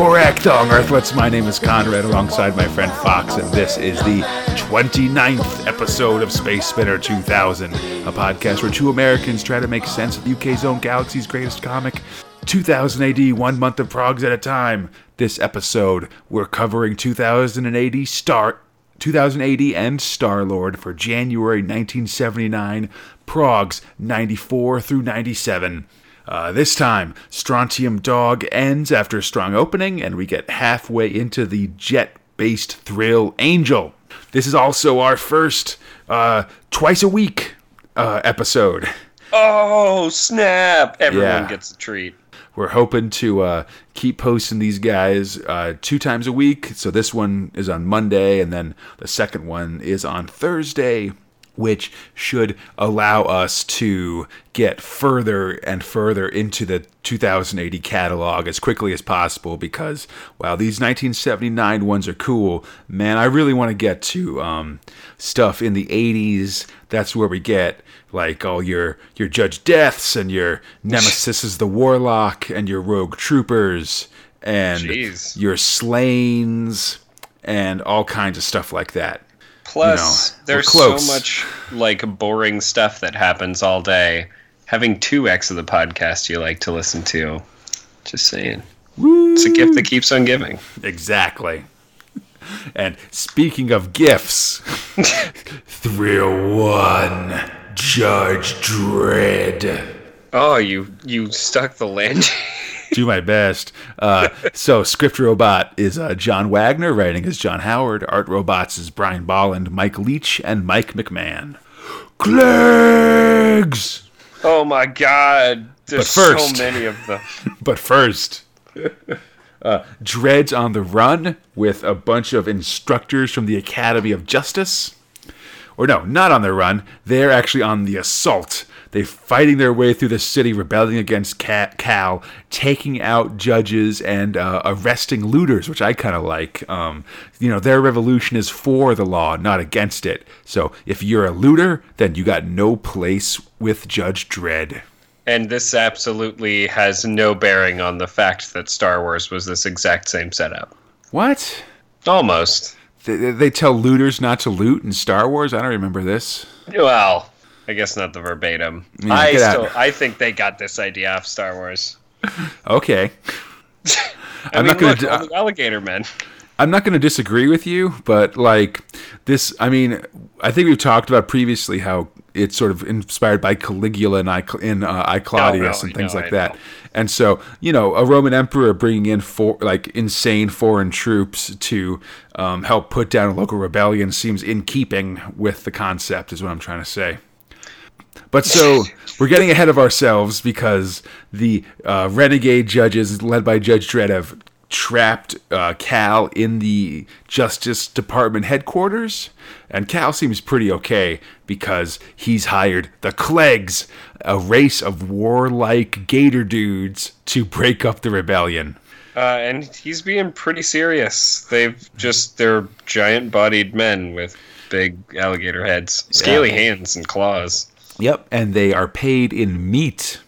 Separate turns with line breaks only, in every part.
Borag Thungg Earthlets. My name is Conrad alongside my friend Fox, and this is the 29th episode of Space Spinner 2000, a podcast where two Americans try to make sense of the UK's own galaxy's greatest comic. 2000 AD, one month of progs at a time. This episode, we're covering 2080 Star 2080 and Star Lord for January 1979, progs 94 through 97. Uh, this time, Strontium Dog ends after a strong opening, and we get halfway into the jet based thrill Angel. This is also our first uh, twice a week uh, episode.
Oh, snap! Everyone
Yeah.
gets a treat.
We're hoping to uh, keep posting these guys uh, two times a week. So this one is on Monday, and then the second one is on Thursday, which should allow us to get further and further into the 2080 catalog as quickly as possible. Because while these 1979 ones are cool, man, I really want to get to um, stuff in the 80s. That's where we get like all your your Judge Deaths and your Nemesis is the Warlock and your Rogue Troopers and
Jeez.
your Slains and all kinds of stuff like that.
Plus, there's so much like boring stuff that happens all day. Having two X of the podcast you like to listen to. Just saying. It's a gift that keeps on giving.
Exactly. And speaking of gifts, Thrill One, Judge Dredd.
Oh, you you stuck the landing.
Do my best. Uh, so, script robot is uh, John Wagner, writing is John Howard, art robots is Brian Bolland, Mike Leach, and Mike McMahon. Kleggs!
oh my god. There's
first-
so many of them.
But first, uh, Dredd's on the run with a bunch of instructors from the Academy of Justice. Or no, not on the run. They're actually on the assault. They're fighting their way through the city, rebelling against Cal, taking out judges and uh, arresting looters, which I kind of like. Um, you know, their revolution is for the law, not against it. So if you're a looter, then you got no place with Judge Dredd.
And this absolutely has no bearing on the fact that Star Wars was this exact same setup.
What?
Almost.
They, they tell looters not to loot in Star Wars. I don't remember this.
Well, I guess not the verbatim.
Yeah,
I still,
out.
I think they got this idea off Star Wars.
Okay,
I
I'm
mean,
not d-
all the alligator men.
I'm not going to disagree with you, but like this, I mean, I think we've talked about previously how it's sort of inspired by Caligula and I in uh, I Claudius
no,
and things
no,
like that. And so, you know, a Roman emperor bringing in for like insane foreign troops to um, help put down a local rebellion seems in keeping with the concept, is what I'm trying to say. But so we're getting ahead of ourselves because the uh, renegade judges, led by Judge Dredd, have trapped uh, Cal in the Justice Department headquarters. And Cal seems pretty okay because he's hired the Kleggs, a race of warlike gator dudes, to break up the rebellion.
Uh, and he's being pretty serious. They've just they're giant-bodied men with big alligator heads, scaly hands and claws.
Yep, and they are paid in meat.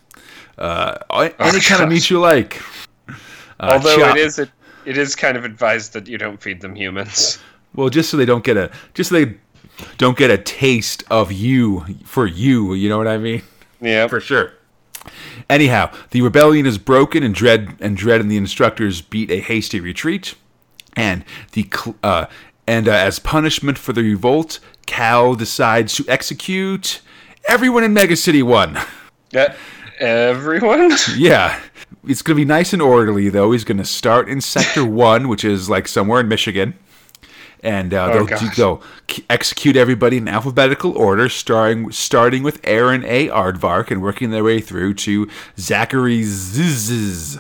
Uh, any kind of meat you like. Uh,
Although
chop-
it is it, it is kind of advised that you don't feed them humans.
Well, just so they don't get a just so they don't get a taste of you for you. You know what I mean?
Yeah.
For sure. Anyhow, the rebellion is broken, and Dredd and Dredd and the instructors beat a hasty retreat. And the uh, and uh, as punishment for the revolt, Cal decides to execute everyone in Mega City One.
Yeah, everyone.
Yeah. It's going to be nice and orderly, though. He's going to start in Sector 1, which is like somewhere in Michigan. And uh, they'll, do,
gosh.
they'll execute everybody in alphabetical order, starting starting with Aaron A. Aardvark and working their way through to Zachary Ziz.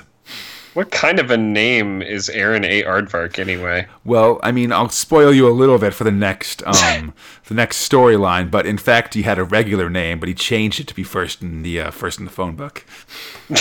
What kind of a name is Aaron A. Aardvark anyway?
Well, I mean, I'll spoil you a little bit for the next um, the next storyline, but in fact, he had a regular name, but he changed it to be first in the uh, first in the phone book.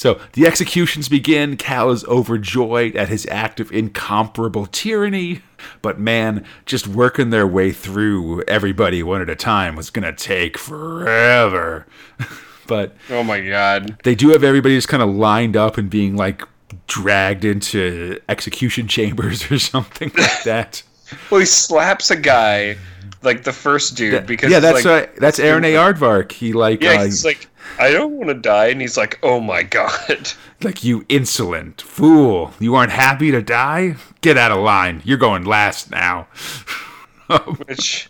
So the executions begin. Cal is overjoyed at his act of incomparable tyranny. But man, just working their way through everybody one at a time was going to take forever. but
Oh my god.
they do have everybody just kind of lined up and being like dragged into execution chambers or something like that.
Well, he slaps a guy, like the first dude, because
yeah, that's
like,
uh, that's Aaron A. Aardvark. He like
yeah,
uh,
he's like, I don't want to die, and he's like, Oh my god.
like you insolent fool. You aren't happy to die? Get out of line. You're going last now.
Which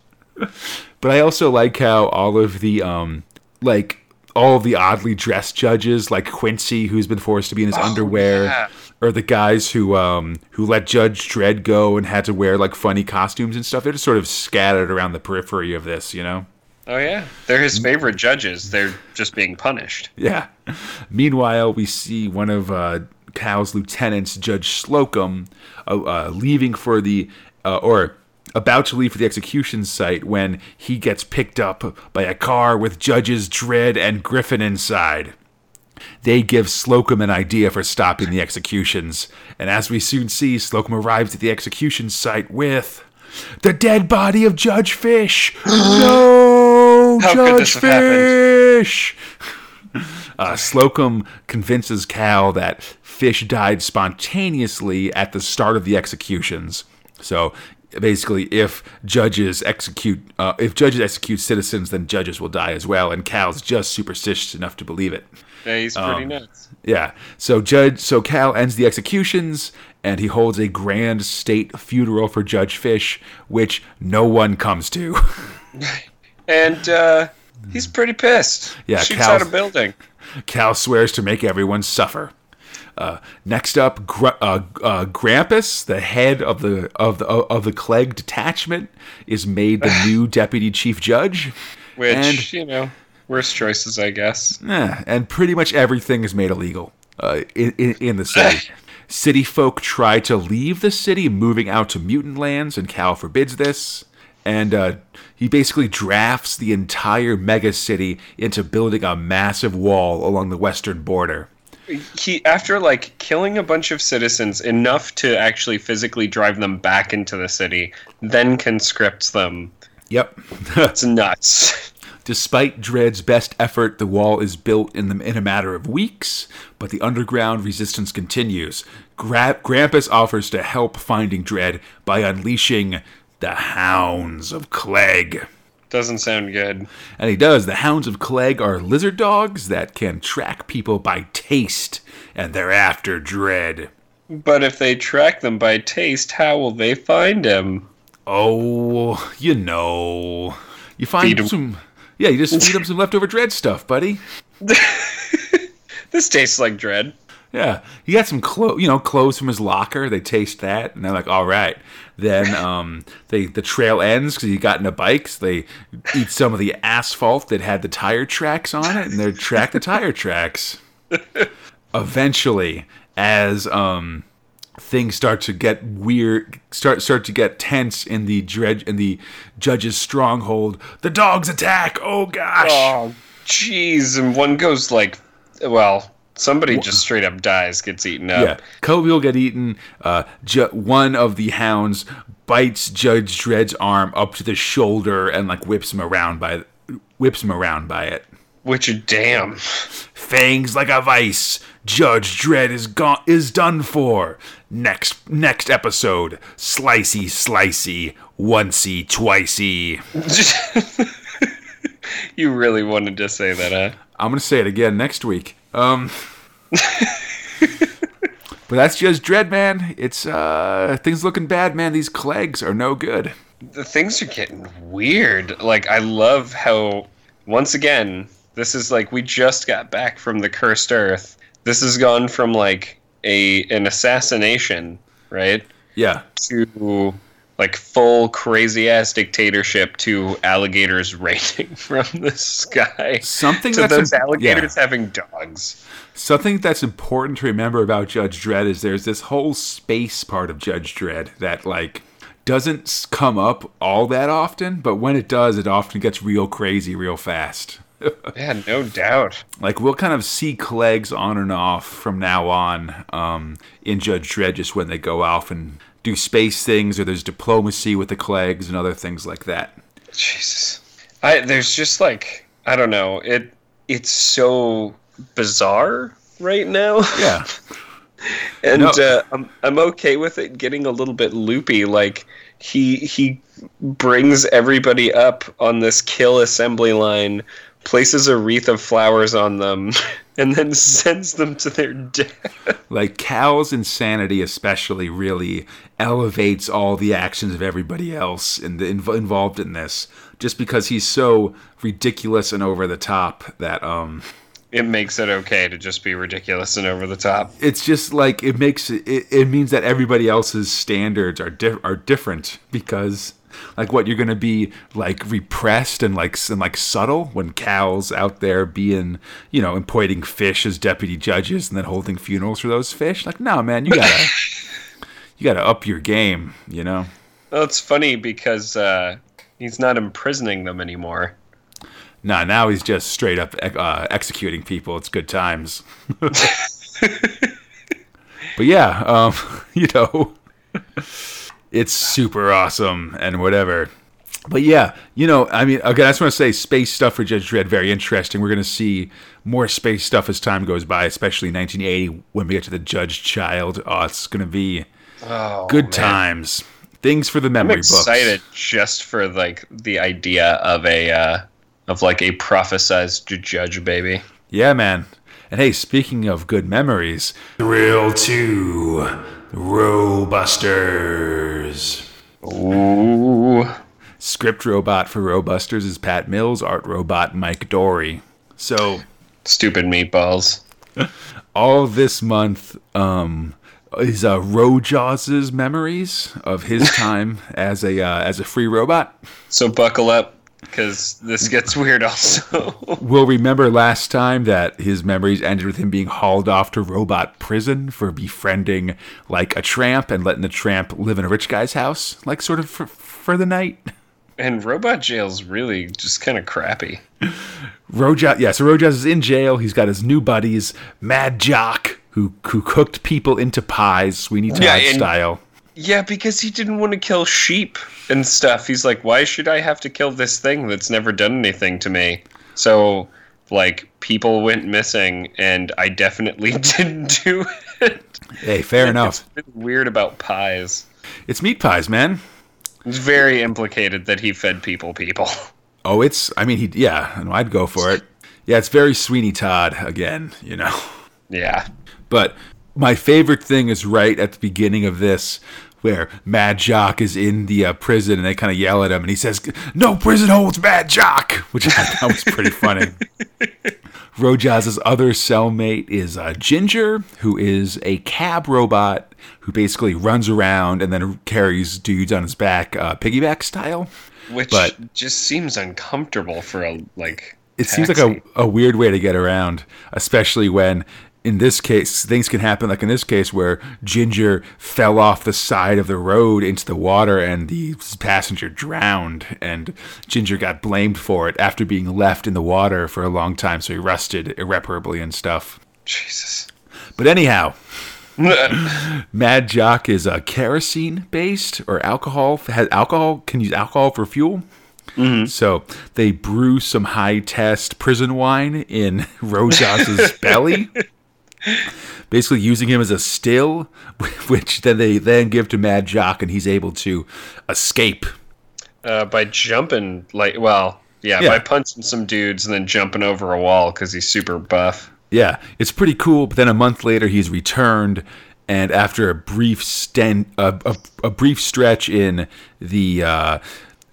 But I also like how all of the um like all the oddly dressed judges, like Quincy, who's been forced to be in his underwear,
Oh, yeah.
or the guys who um who let Judge Dredd go and had to wear like funny costumes and stuff. They're just sort of scattered around the periphery of this, you know.
Oh yeah, they're his favorite judges. They're just being punished.
Yeah. Meanwhile, we see one of uh, Cal's lieutenants, Judge Slocum, uh, uh, leaving for the uh, or about to leave for the execution site when he gets picked up by a car with Judges Dredd and Griffin inside. They give Slocum an idea for stopping the executions, and as we soon see, Slocum arrives at the execution site with the dead body of Judge Fish. no,
How could
Judge
this have happened?
Fish. Uh, Slocum convinces Cal that Fish died spontaneously at the start of the executions. So basically, if judges execute, uh, if judges execute citizens, then judges will die as well. And Cal's just superstitious enough to believe it.
Yeah, he's pretty
Um,
nuts.
Yeah. So Judge, so Cal ends the executions, and he holds a grand state funeral for Judge Fish, which no one comes to.
And uh, he's pretty pissed.
Yeah,
shoots
Cal's-
out a building.
Cal swears to make everyone suffer. Uh, next up, Gr- uh, uh, Grampus, the head of the of the of the Klegg detachment, is made the new deputy chief judge.
Which
And-
you know, worst choices, I guess.
Eh, and pretty much everything is made illegal uh, in, in, in the city. city folk try to leave the city, moving out to mutant lands, and Cal forbids this. And uh, he basically drafts the entire mega city into building a massive wall along the western border.
He after like killing a bunch of citizens enough to actually physically drive them back into the city, then conscripts them.
Yep.
It's nuts.
Despite Dredd's best effort, the wall is built in, the, in a matter of weeks, but the underground resistance continues. Gra- Grampus offers to help finding Dredd by unleashing the Hounds of Klegg.
Doesn't sound good.
And he does. The Hounds of Klegg are lizard dogs that can track people by taste, and they're after Dredd.
But if they track them by taste, how will they find him?
Oh, you know. You find some. Yeah, you just feed them some leftover Dredd stuff, buddy.
This tastes like dread.
Yeah, he got some clothes, you know, clothes from his locker. They taste that, and they're like, "All right." Then um, they the trail ends because he got in into bikes. They eat some of the asphalt that had the tire tracks on it, and they track the tire tracks. Eventually, as um, things start to get weird, start start to get tense in the dredge in the judge's stronghold, the dogs attack. Oh gosh!
Oh, jeez. And one goes like, well, somebody just straight up dies, gets eaten up.
Yeah, Kobe will get eaten. Uh, ju- one of the hounds bites Judge Dredd's arm up to the shoulder and like whips him around by whips him around by it.
Which, damn.
Fangs like a vice. Judge Dredd is gone is done for. Next next episode. Slicey slicey. Oncey twicey.
you really wanted to say that, huh?
I'm gonna say it again next week. Um. But that's just Dredd, man. It's uh things looking bad, man. These Kleggs are no good.
The things are getting weird. Like, I love how, once again, this is like we just got back from the cursed earth. This has gone from like a an assassination, right?
Yeah.
to like full crazy ass dictatorship to alligators raining from the sky.
Something
to
that's
those
im-
alligators
yeah.
having dogs.
Something that's important to remember about Judge Dredd is there's this whole space part of Judge Dredd that like doesn't come up all that often, but when it does, it often gets real crazy real fast.
Yeah, no doubt.
Like we'll kind of see Kleggs on and off from now on um, in Judge Dredd just when they go off and do space things or there's diplomacy with the Kleggs and other things like that.
Jesus. I there's just like I don't know. It it's so bizarre right now.
Yeah.
and
No.
uh, I'm I'm okay with it getting a little bit loopy. Like he he brings everybody up on this kill assembly line, places a wreath of flowers on them, and then sends them to their death.
Like Cal's insanity, especially, really elevates all the actions of everybody else in the, inv- involved in this. Just because he's so ridiculous and over the top that um,
It makes it okay to just be ridiculous and over the top.
it's just like it makes it. It means that everybody else's standards are di- are different because. Like what you're gonna be like repressed and like and like subtle when Cal's out there being you know employing fish as deputy judges and then holding funerals for those fish. Like no man, you gotta you gotta up your game. You know.
Well, it's funny because uh, he's not imprisoning them anymore.
Nah, now he's just straight up uh, executing people. It's good times. but yeah, um, you know, it's super awesome and whatever. But yeah, you know, I mean, again, I just want to say space stuff for Judge Dredd, very interesting. We're going to see more space stuff as time goes by, especially in 1980 when we get to the Judge Child. Oh, it's going to be
Oh,
good
man.
times. Things for the memory
I'm
memory books.
excited just for like the idea of a uh, of like a prophesized judge baby.
Yeah, man. And hey, speaking of good memories, Thrill 2 Robusters.
Ooh.
Script robot for Robusters is Pat Mills, art robot Mike Dorey. So,
Stupid meatballs.
all this month um, is uh, Rojaws's memories of his time as a uh, as a free robot.
So buckle up because this gets weird also.
We'll remember last time that his memories ended with him being hauled off to robot prison for befriending like a tramp and letting the tramp live in a rich guy's house, like sort of for, for the night.
and robot jail's really just kind of crappy.
Rojaws, yeah, so Rojaws is in jail. He's got his new buddies, Mad Jock, who who cooked people into pies, Sweeney Todd
Yeah, and-
style.
Yeah, because he didn't want to kill sheep and stuff. He's like, why should I have to kill this thing that's never done anything to me? So, like, people went missing, and I definitely didn't do it.
Hey, fair enough.
It's weird about pies.
It's meat pies, man.
It's very implicated that he fed people people.
Oh, it's. I mean, he. Yeah, no, I'd go for it. Yeah, it's very Sweeney Todd again, you know.
Yeah.
But my favorite thing is right at the beginning of this, where Mad Jock is in the uh, prison and they kind of yell at him, and he says, "No prison holds Mad Jock," which I thought was pretty funny. Rojaws's other cellmate is uh, Ginger, who is a cab robot who basically runs around and then carries dudes on his back, uh, piggyback style.
Which
But-
just seems uncomfortable for a, like.
It seems like a, a weird way to get around, especially when in this case things can happen like in this case where Ginger fell off the side of the road into the water and the passenger drowned and Ginger got blamed for it after being left in the water for a long time so he rusted irreparably and stuff.
Jesus.
But anyhow, Mad Jock is uh, kerosene based or alcohol has alcohol can use alcohol for fuel. So they brew some high test prison wine in Rojaws's belly, basically using him as a still, which then they then give to Mad Jock, and he's able to escape.
uh, by jumping like well yeah,
Yeah.
by punching some dudes and then jumping over a wall because he's super buff
Yeah, it's pretty cool. But then a month later, he's returned, and after a brief sten- a, a, a brief stretch in the uh,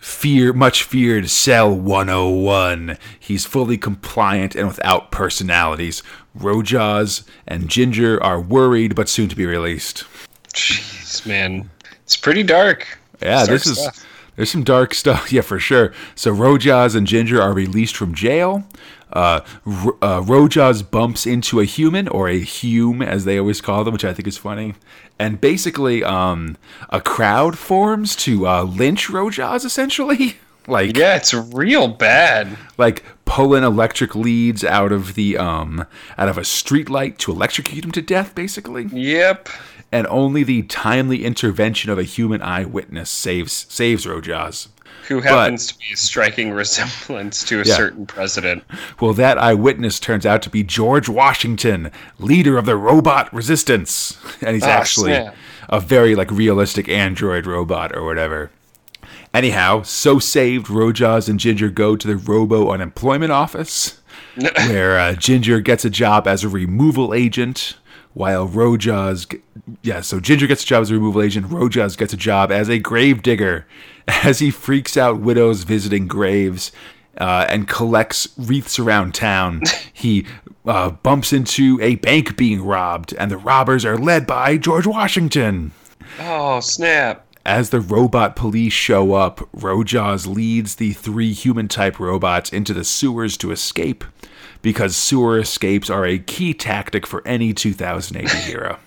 fear, much feared cell 101, he's fully compliant and without personalities. Rojaws and Ginger are worried, but soon to be released.
jeez man it's pretty dark
Yeah,
Dark
this is there's some dark stuff. Yeah, for sure. So Rojaws and Ginger are released from jail. Uh, uh, Rojaws bumps into a human or a hume, as they always call them, which I think is funny. And basically, um, a crowd forms to uh, lynch Rojaws, essentially. Like,
yeah it's real bad
like pulling electric leads out of the um out of a street light to electrocute him to death, basically.
yep
and only the timely intervention of a human eyewitness saves saves Rojaws.
Who happens to be a striking resemblance to a
Yeah.
certain president.
Well, that eyewitness turns out to be George Washington, leader of the robot resistance, and he's
Ah,
actually
snap.
a very like realistic android robot or whatever. Anyhow, so saved, Rojaws and Ginger go to the Robo Unemployment Office, where uh, Ginger gets a job as a removal agent, while Rojaws, yeah, so Ginger gets a job as a removal agent. Rojaws gets a job as a grave digger, as he freaks out widows visiting graves. Uh, and collects wreaths around town. He uh, bumps into a bank being robbed, and the robbers are led by George Washington.
Oh, snap.
As the robot police show up, Rojaws leads the three human type robots into the sewers to escape, because sewer escapes are a key tactic for any 2080 hero.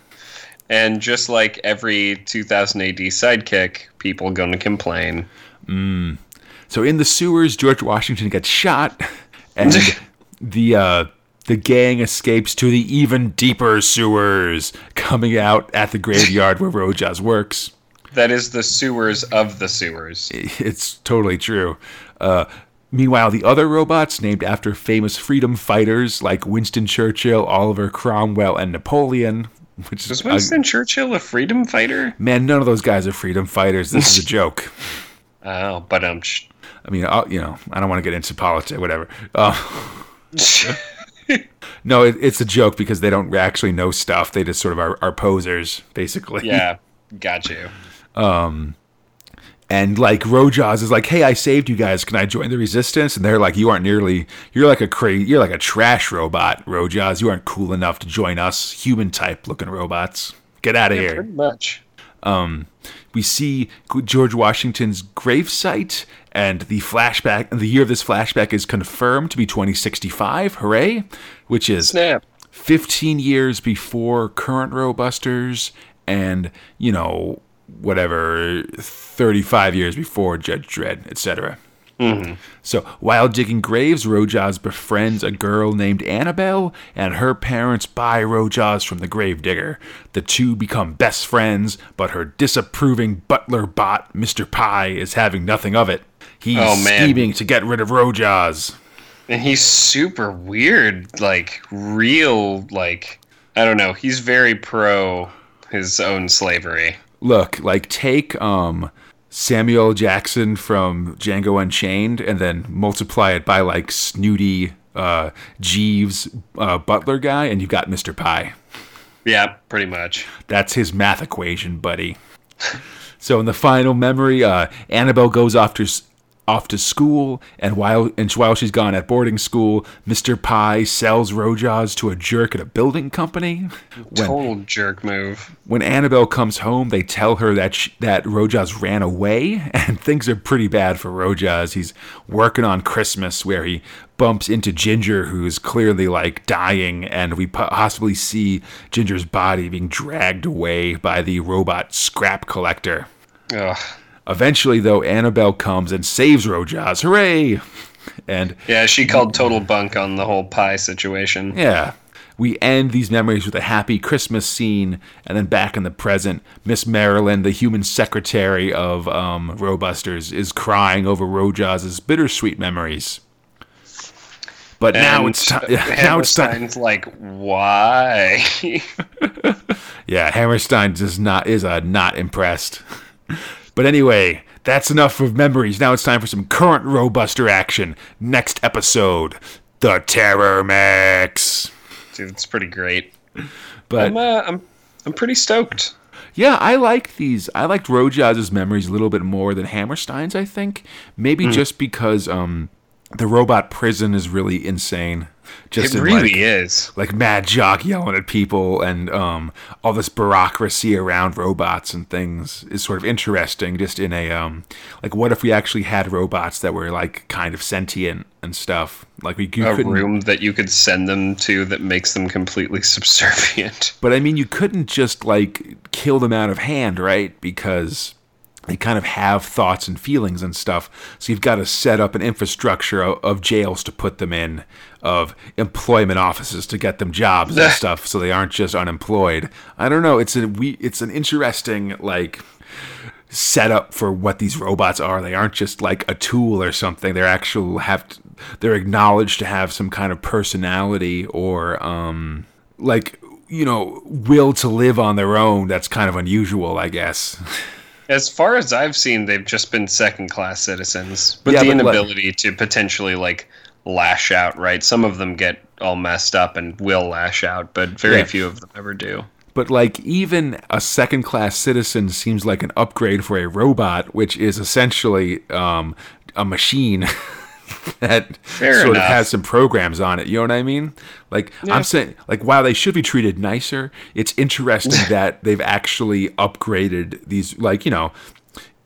And just like every 2000 AD sidekick, people gonna complain.
So in the sewers, George Washington gets shot, and the uh, the gang escapes to the even deeper sewers, coming out at the graveyard where Rojaws works.
That is the sewers of the sewers.
It's totally true. Uh, meanwhile, the other robots, named after famous freedom fighters like Winston Churchill, Oliver Cromwell, and Napoleon, which
Was
is
Winston Churchill a freedom fighter?
man, none of those guys are freedom fighters. This is a joke.
Oh, but um,
I mean, i you know, I don't want to get into politics, whatever. Uh, no, it, it's a joke because they don't actually know stuff. They just sort of are, are posers, basically.
yeah, got you.
And like Rojaws is like, "Hey, I saved you guys. Can I join the resistance?" And they're like, "You aren't nearly. You're like a cra- You're like a trash robot, Rojaws. You aren't cool enough to join us, human type looking robots. Get out of here."
Pretty much.
Um, we see George Washington's gravesite, and the flashback. The year of this flashback is confirmed to be 2065. Hooray! Which is
Snap.
15 years before current Robusters, and you know whatever 35 years before Judge Dredd, etc. Mm-hmm. So while digging graves, Rojaws befriends a girl named Annabelle, and her parents buy Rojaws from the gravedigger. The two become best friends, but her disapproving butler bot, Mr. Pie, is having nothing of it. He's
Oh,
scheming to get rid of Rojaws.
And he's super weird, like real, like I don't know. He's very pro his own slavery.
Look, like take um Samuel Jackson from Django Unchained and then multiply it by like snooty uh Jeeves uh, butler guy and you've got Mr. Pie.
Yeah, pretty much.
That's his math equation, buddy. So in the final memory, uh, Annabelle goes off to off to school, and while and while she's gone at boarding school, Mr. Pie sells Rojaws to a jerk at a building company. When
Total jerk move.
when Annabelle comes home, they tell her that sh that Rojaws ran away, and things are pretty bad for Rojaws. He's working on Christmas, where he bumps into Ginger, who's clearly like dying, and we possibly see Ginger's body being dragged away by the robot scrap collector.
Ugh.
Eventually, though, Annabelle comes and saves Rojaws. Hooray! And
Yeah, she called total bunk on the whole pie situation.
Yeah. We end these memories with a happy Christmas scene, and then back in the present, Miss Marilyn, the human secretary of um, Robusters, is crying over Rojaws' bittersweet memories. But now it's time. Now it's time.
Hammerstein's like, why?
Yeah, Hammerstein does not is uh, not impressed. But anyway, that's enough of memories. Now it's time for some current Robuster action. Next episode, the Terra-Meks.
Dude, it's pretty great.
But
I'm, uh, I'm, I'm pretty stoked.
Yeah, I like these. I liked Rojaws's memories a little bit more than Hammerstein's, I think. Maybe
Hmm.
just because um the robot prison is really insane. Just
It really
like,
is.
like mad jock yelling at people and um all this bureaucracy around robots and things is sort of interesting just in a um like what if we actually had robots that were like kind of sentient and stuff like we you
A room that you could send them to that makes them completely subservient.
But I mean, you couldn't just like kill them out of hand, right? Because they kind of have thoughts and feelings and stuff. So you've got to set up an infrastructure of, of jails to put them in, of employment offices to get them jobs and stuff, so they aren't just unemployed. I don't know. It's a we. It's an interesting like setup for what these robots are. They aren't just like a tool or something. They're actual have. They're acknowledged to have some kind of personality or um like you know will to live on their own. That's kind of unusual, I guess.
As far as I've seen, they've just been second class citizens with
Yeah,
the
but like-
inability to potentially like lash out, right? Some of them get all messed up and will lash out, but very
Yeah.
few of them ever do.
But like even a second class citizen seems like an upgrade for a robot, which is essentially um, a machine that
Fair
sort of has some programs on it. You know what I mean? Like I'm saying, like while they should be treated nicer, it's interesting that they've actually upgraded these. Like you know,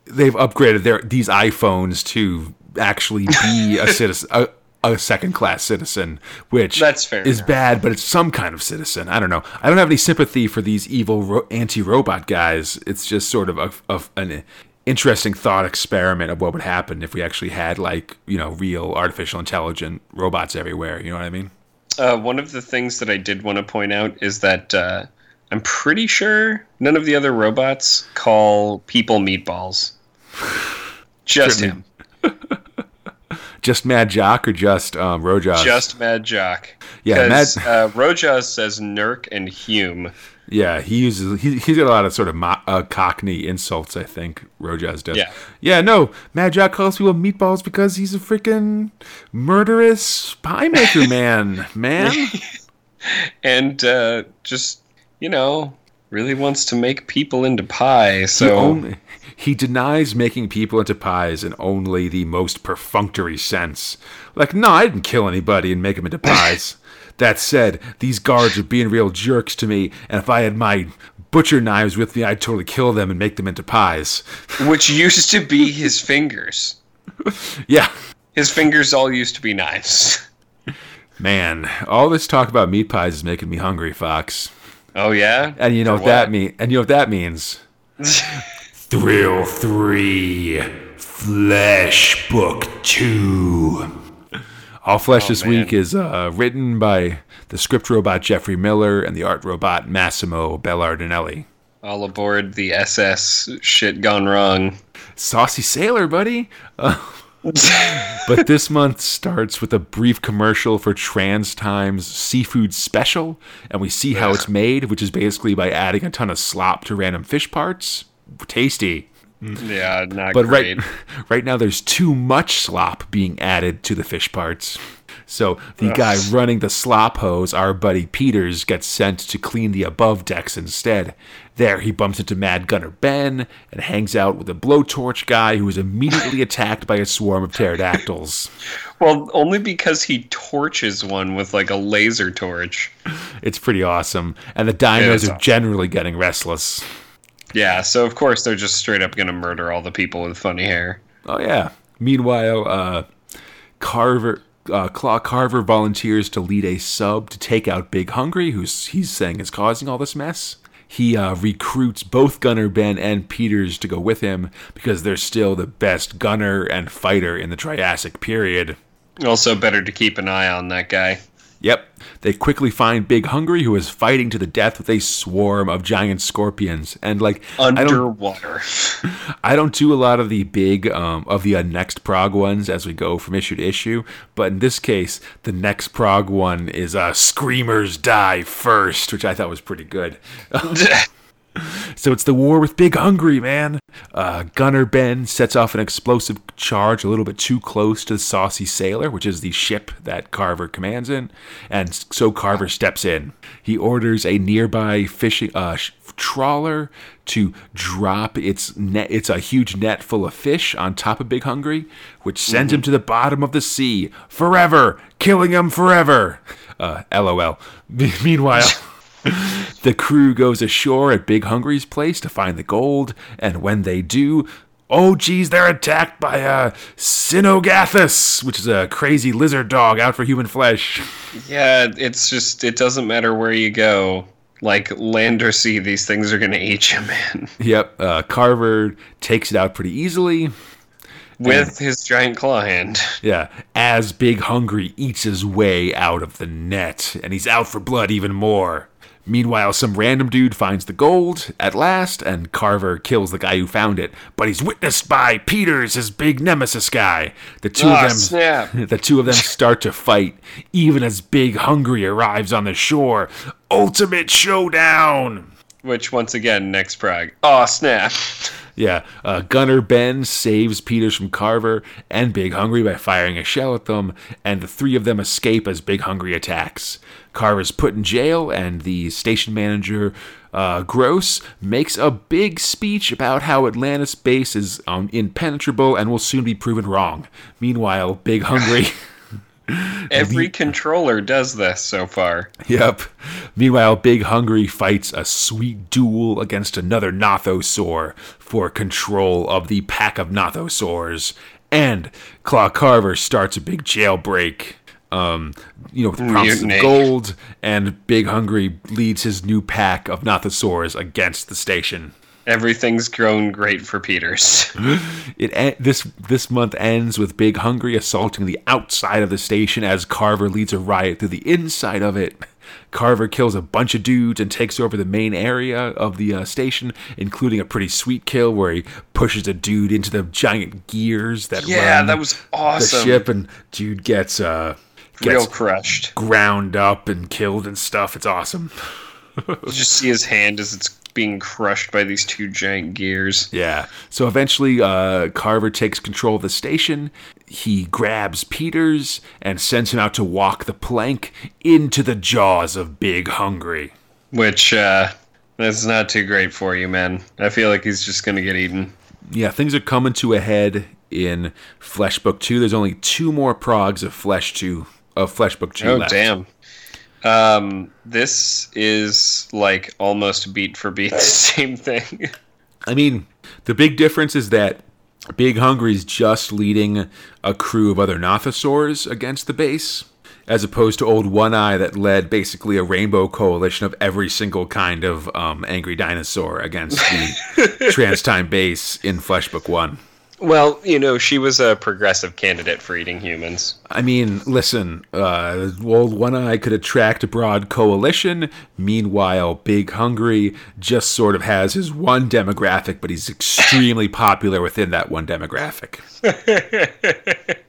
they've upgraded their these iPhones to actually be a citizen. A, a second class citizen, which
That's fair
is
enough.
bad, but it's some kind of citizen. I don't know. I don't have any sympathy for these evil ro- anti-robot guys. It's just sort of a, of an interesting thought experiment of what would happen if we actually had like you know real artificial intelligent robots everywhere. You know what I mean?
Uh, one of the things that I did want to point out is that uh, I'm pretty sure none of the other robots call people meatballs. Just him.
Just Mad Jock or just um, Rojaws?
Just Mad Jock.
Yeah, Mad-
uh, Rojaws says Nurk and Hume.
Yeah, he uses he, he's got a lot of sort of mo- uh, Cockney insults. I think Rojaws does.
Yeah.
yeah. No, Mad Jack calls people meatballs because he's a freaking murderous pie maker man. Man,
and uh, just you know really wants to make people into pie.
he,
So
only, he denies making people into pies in only the most perfunctory sense. Like, no, I didn't kill anybody and make them into pies. That said, these guards are being real jerks to me, and if I had my butcher knives with me, I'd totally kill them and make them into pies.
which used to be his fingers.
Yeah.
His fingers all used to be knives.
Man, all this talk about meat pies is making me hungry, Fox.
Oh yeah,
And you know
For
what that mean? And you know what that means? Thrill three, Flesh Book two. All Flesh this
Oh, man.
week is uh, written by the script robot Jeffrey Miller and the art robot Massimo Belardinelli.
all aboard the SS. Shit gone wrong.
Saucy Sailor, buddy. Uh, but this month starts with a brief commercial for Trans Times Seafood Special, and we see how it's made, which is basically by adding a ton of slop to random fish parts. Tasty.
Yeah, not
But
great.
right, right now, there's too much slop being added to the fish parts. So the guy running the slop hose, our buddy Peters, gets sent to clean the above decks instead. There, he bumps into Mad Gunner Ben and hangs out with a blowtorch guy who is immediately attacked by a swarm of pterodactyls.
Well, only because he torches one with like a laser torch.
It's pretty awesome, and the dinos are
awesome.
generally getting restless.
Yeah, so of course they're just straight up gonna murder all the people with funny hair.
Oh yeah. Meanwhile, uh, Carver, uh, Claw Carver volunteers to lead a sub to take out Big Hungry, who's he's saying is causing all this mess. He uh, recruits both Gunner Ben and Peters to go with him because they're still the best gunner and fighter in the Triassic period.
Also, better to keep an eye on that guy.
Yep. They quickly find Big Hungry, who is fighting to the death with a swarm of giant scorpions. And like, I don't
Underwater.
I don't do a lot of the big um, of the uh, next prog ones as we go from issue to issue, but in this case, the next prog one is uh, "Screamers Die First, which I thought was pretty good. So it's the war with Big Hungry, man. Uh, Gunner Ben sets off an explosive charge a little bit too close to the Saucy Sailor, which is the ship that Carver commands in, and so Carver steps in. He orders a nearby fishing uh, sh- trawler to drop its net. It's a huge net full of fish on top of Big Hungry, which sends him to the bottom of the sea forever, killing him forever. Uh, LOL. Meanwhile. The crew goes ashore at Big Hungry's place to find the gold, and when they do, oh geez, they're attacked by a Cynognathus, which is a crazy lizard dog out for human flesh.
yeah, it's just it doesn't matter where you go. like land or sea, these things are gonna eat you, man.
Yep. Uh, Carver takes it out pretty easily.
With his giant claw hand.
Yeah, as Big Hungry eats his way out of the net, and he's out for blood even more. Meanwhile, some random dude finds the gold at last, and Carver kills the guy who found it. But he's witnessed by Peters, his big nemesis guy. The two
Ah,
of them,
snap.
the two of them start to fight, even as Big Hungry arrives on the shore. Ultimate showdown.
Which once again, next prog. Oh snap.
Yeah, uh, Gunner Ben saves Peters from Carver and Big Hungry by firing a shell at them, and the three of them escape as Big Hungry attacks. Carver's put in jail, and the station manager, uh, Gross, makes a big speech about how Atlantis base is um, impenetrable and will soon be proven wrong. Meanwhile, Big Hungry.
Every controller does this so far.
Yep. Meanwhile, Big Hungry fights a sweet duel against another Nothosaur for control of the pack of Nothosaurs. And Claw Carver starts a big jailbreak. Um, you know, with promises of gold, and Big Hungry leads his new pack of Nothosaurs against the station.
Everything's grown great for Peters.
It this this month ends with Big Hungry assaulting the outside of the station as Carver leads a riot through the inside of it. Carver kills a bunch of dudes and takes over the main area of the uh, station, including a pretty sweet kill where he pushes a dude into the giant gears that
yeah,
run
that was
the
awesome.
ship, and dude gets uh
Real crushed.
ground up and killed and stuff. It's awesome.
You just see his hand as it's being crushed by these two giant gears.
Yeah. So eventually, uh, Carver takes control of the station. He grabs Peters and sends him out to walk the plank into the jaws of Big Hungry.
Which, uh, that's not too great for you, man. I feel like he's just gonna get eaten.
Yeah, things are coming to a head in Flesh Book Two. There's only two more progs of Flesh Two of Flesh Book Two
Oh,
left.
damn. Um, this is like almost beat for beat the same thing.
I mean, the big difference is that Big Hungry's just leading a crew of other Nothosaurs against the base, as opposed to Old One Eye that led basically a rainbow coalition of every single kind of um, angry dinosaur against the Trans Time base in Flesh Book One.
Well, you know, she was a progressive candidate for eating humans.
I mean, listen, uh, Old One Eye could attract a broad coalition. Meanwhile, Big Hungry just sort of has his one demographic, but he's extremely popular within that one demographic.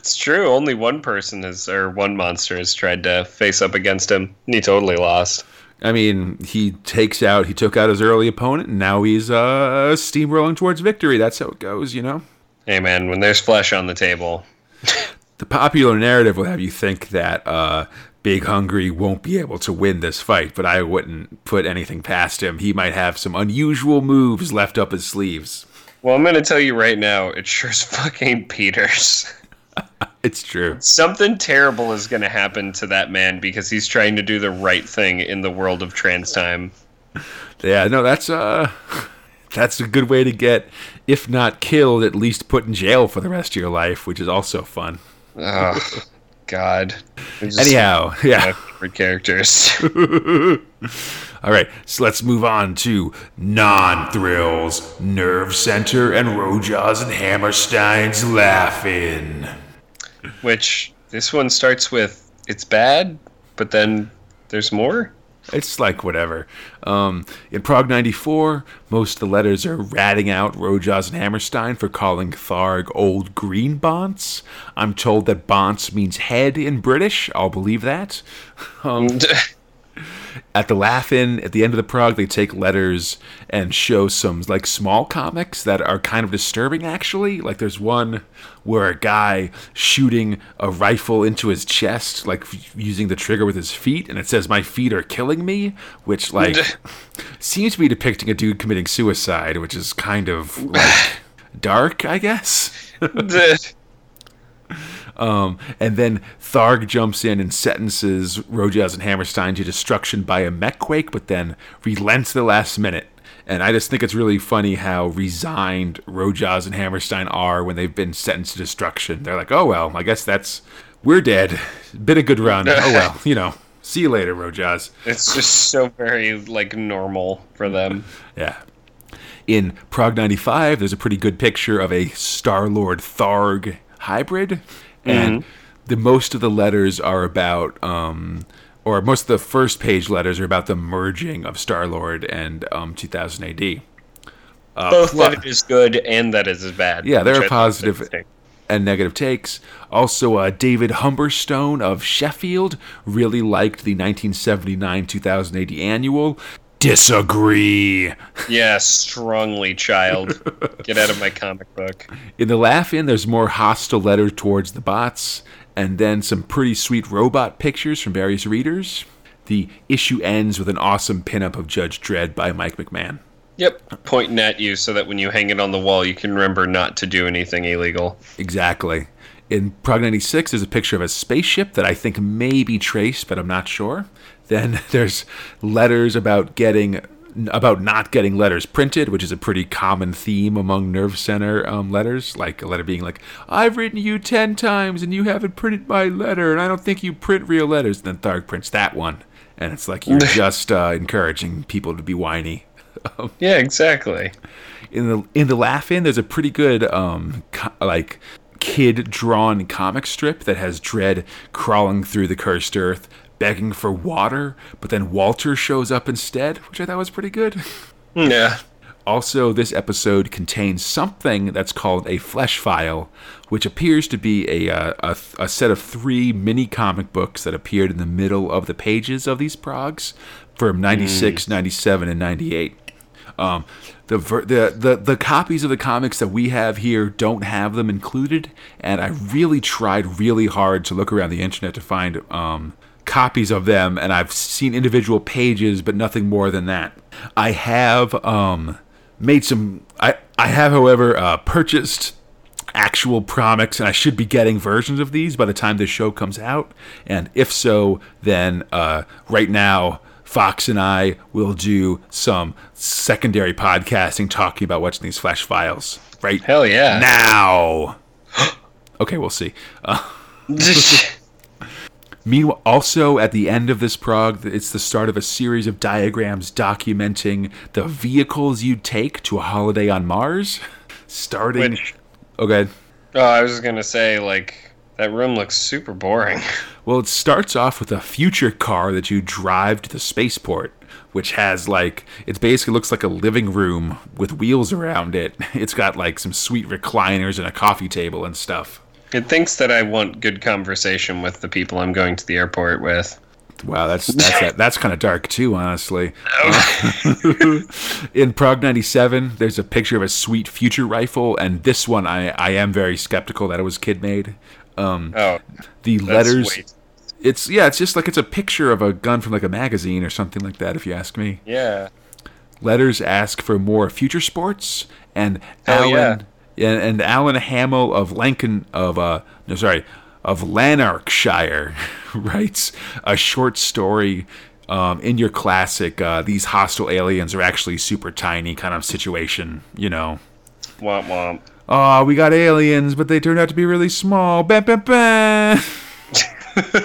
It's true. Only one person has, or one monster has tried to face up against him, and he totally lost.
I mean, he takes out, he took out his early opponent, and now he's uh, steamrolling towards victory. That's how it goes, you know?
Hey, man, when there's flesh on the table,
The popular narrative will have you think that uh, Big Hungry won't be able to win this fight, but I wouldn't put anything past him. He might have some unusual moves left up his sleeves.
well, I'm gonna tell you right now, it sure as fuck ain't Peters.
It's true.
Something terrible is gonna happen to that man because he's trying to do the right thing in the world of trans time.
Yeah, no, that's uh that's a good way to get if not killed, at least put in jail for the rest of your life, which is also fun.
God.
Anyhow, yeah.
characters.
All right, so let's move on to non-thrills, Nerve Center, and Rojaws and Hammerstein's laughing.
Which this one starts with it's bad, but then there's more.
It's like whatever. Um, in Prog 94, most of the letters are ratting out Rojaws and Hammerstein for calling Tharg old green bonts. I'm told that bonts means head in British. I'll believe that. Um, at the Laugh-In, at the end of the prog, they take letters and show some like small comics that are kind of disturbing. Actually, like there's one where a guy shooting a rifle into his chest, like f- using the trigger with his feet, and it says "My feet are killing me," which like seems to be depicting a dude committing suicide, which is kind of like dark, I guess. Um, and then Tharg jumps in and sentences Rojaws and Hammerstein to destruction by a mech quake, but then relents at the last minute. And I just think it's really funny how resigned Rojaws and Hammerstein are when they've been sentenced to destruction. They're like, oh, well, I guess that's. We're dead. Been a good run. Oh, well, you know. See you later, Rojaws.
It's just so very like normal for them.
Yeah. In Prog 95, there's a pretty good picture of a Star Lord Tharg hybrid. And the most of the letters are about, um, or most of the first page letters are about the merging of Star Lord and um, 2000 AD. Uh,
Both
plu-
that it is good and that it is bad.
Yeah, there are
I think is
positive
interesting.
and negative takes. Also, uh, David Humberstone of Sheffield really liked the 1979 2000 AD annual. Disagree.
Yeah, strongly, child. Get out of my comic book.
In the laugh in, there's more hostile letters towards the bots, and then some pretty sweet robot pictures from various readers. The issue ends with an awesome pinup of Judge Dredd by Mike McMahon.
Yep, pointing at you so that when you hang it on the wall, you can remember not to do anything illegal.
Exactly. In Prog 96, there's a picture of a spaceship that I think may be traced, but I'm not sure. Then there's letters about getting about not getting letters printed, which is a pretty common theme among nerve center um, letters. Like a letter being like, "I've written you ten times and you haven't printed my letter, and I don't think you print real letters." And then Tharg prints that one, and it's like you're just uh, encouraging people to be whiny.
Yeah, exactly.
in the in the laugh in there's a pretty good um co- like kid drawn comic strip that has Dredd crawling through the cursed earth begging for water but then walter shows up instead which i thought was pretty good.
Yeah.
also this episode contains something that's called a flesh file which appears to be a, uh, a, a set of three mini comic books that appeared in the middle of the pages of these progs from 96 97 and 98 um, the, ver- the the the copies of the comics that we have here don't have them included, and I really tried really hard to look around the internet to find um, copies of them, and I've seen individual pages, but nothing more than that. I have um, made some. I I have, however, uh, purchased actual comics, and I should be getting versions of these by the time this show comes out. And if so, then uh, right now, Fox and I will do some secondary podcasting talking about what's in these flesh files. Right
Hell yeah.
now. okay, we'll see. Uh, Meanwhile, also at the end of this prog, it's the start of a series of diagrams documenting the vehicles you take to a holiday on Mars. Starting.
Which, oh,
Okay.
oh, I was gonna say, like, that room looks super boring.
Well, it starts off with a future car that you drive to the spaceport, which has like it basically looks like a living room with wheels around it. It's got like some sweet recliners and a coffee table and stuff.
It thinks that I want good conversation with the people I'm going to the airport with.
Wow, that's that's that's kind of dark too, honestly. In Prog 97, there's a picture of a sweet future rifle, and this one I, I am very skeptical that it was kid made. Um,
Oh,
the letters,
way-
it's yeah, it's just like it's a picture of a gun from like a magazine or something like that. If you ask me,
Yeah.
letters ask for more future sports, and
Hell
Alan and, and Alan Hamill of Lincoln of uh no sorry of Lanarkshire writes a short story. Um, in your classic, uh, these hostile aliens are actually super tiny kind of situation, you know.
Womp womp.
Oh, we got aliens, but they turned out to be really small. Bah, bah, bah.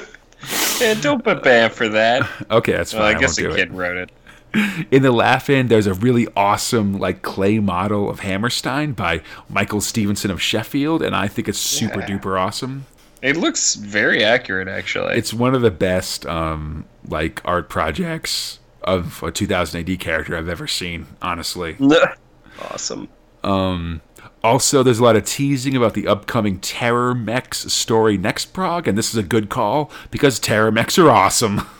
Yeah, don't put bad for that.
Okay, that's fine.
Well, I
I
guess
won't
a kid
it.
wrote it.
In the laugh in, there's a really awesome like clay model of Hammerstein by Michael Stevenson of Sheffield, and I think it's super
Yeah.
duper awesome.
It looks very accurate, actually.
It's one of the best um, like art projects of a 2000 AD character I've ever seen. Honestly.
awesome.
Also, there's a lot of teasing about the upcoming Terra-Meks story next prog, and this is a good call because Terra-Meks are awesome.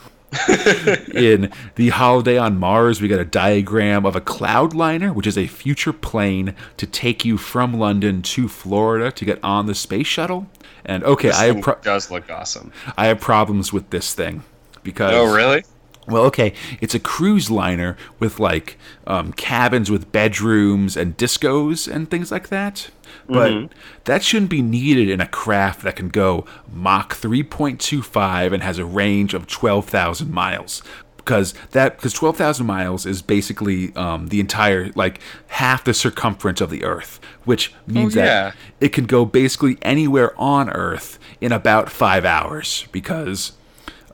In the holiday on Mars, we got a diagram of a cloudliner, which is a future plane to take you from London to Florida to get on the space shuttle. And okay,
This
I have pro-
does look awesome.
I have problems with this thing oh, because
Oh, really?
Well, okay, it's a cruise liner with like um, cabins with bedrooms and discos and things like that. But that shouldn't be needed in a craft that can go Mach 3.25 and has a range of 12,000 miles. Because that because 12,000 miles is basically um, the entire like half the circumference of the Earth, which means
yeah.
that it can go basically anywhere on Earth in about five hours. Because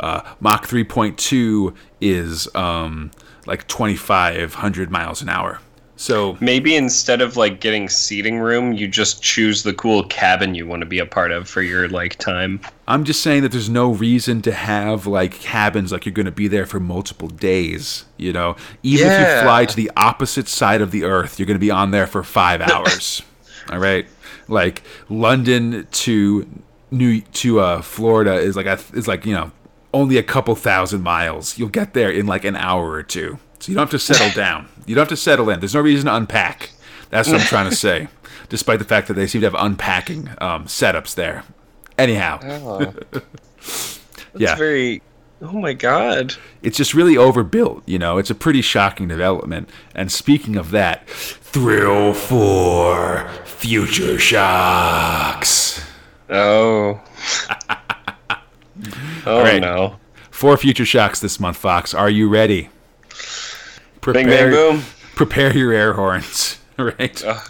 Uh, Mach 3.2 is um, like 2,500 miles an hour. So
Maybe instead of like getting seating room, you just choose the cool cabin you want to be a part of for your like time.
I'm just saying that there's no reason to have like cabins like you're going to be there for multiple days. You know, even if you fly to the opposite side of the earth, you're going to be on there for five hours. All right, like London to New to uh, Florida is like a, is like you know only a couple thousand miles. You'll get there in like an hour or two, so you don't have to settle down. You don't have to settle in. There's no reason to unpack. That's what I'm trying to say. Despite the fact that they seem to have unpacking um, setups there. Anyhow,
Oh.
Yeah.
very. Oh my god.
it's just really overbuilt. You know, it's a pretty shocking development. And speaking of that, thrill for future shocks.
Oh. oh
right.
no.
Four future shocks this month, Fox. Are you ready?
Bing bang boom.
Prepare your air horns. Right.
Oh,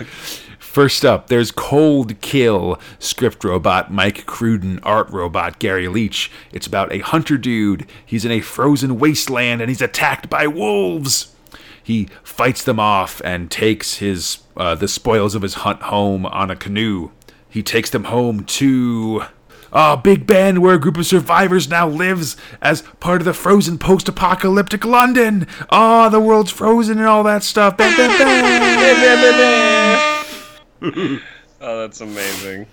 First up, there's Cold Kill, script robot Mike Cruden, art robot Gary Leach. It's about a hunter dude. He's in a frozen wasteland and he's attacked by wolves. He fights them off and takes his uh, the spoils of his hunt home on a canoe. He takes them home to uh, Big Ben, where a group of survivors now lives as part of the frozen post-apocalyptic London. Ah, the world's frozen and all that stuff. Bam, bam, bam.
oh, that's amazing.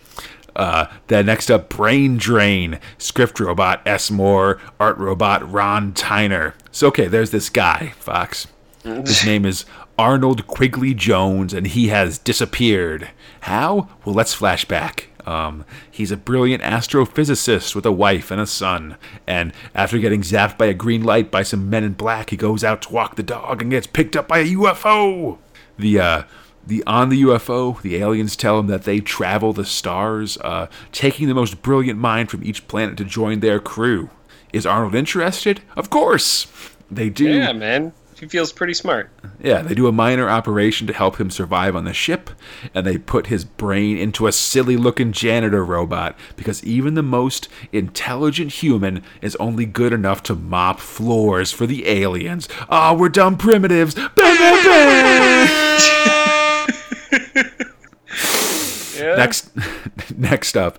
Uh, then next up, Brain Drain, script robot S. Moore, art robot Ron Tyner. So okay, there's this guy, Fox. His name is Arnold Quigley Jones, and he has disappeared. How? Well, let's flash back. Um, he's a brilliant astrophysicist with a wife and a son. And after getting zapped by a green light by some men in black, he goes out to walk the dog and gets picked up by a UFO. The uh, the on the UFO, the aliens tell him that they travel the stars, uh, taking the most brilliant mind from each planet to join their crew. Is Arnold interested? Of course. They do.
Yeah, man. He feels pretty smart.
Yeah, they do a minor operation to help him survive on the ship, and they put his brain into a silly looking janitor robot because even the most intelligent human is only good enough to mop floors for the aliens. Ah, we're dumb primitives.
Yeah.
next, next up,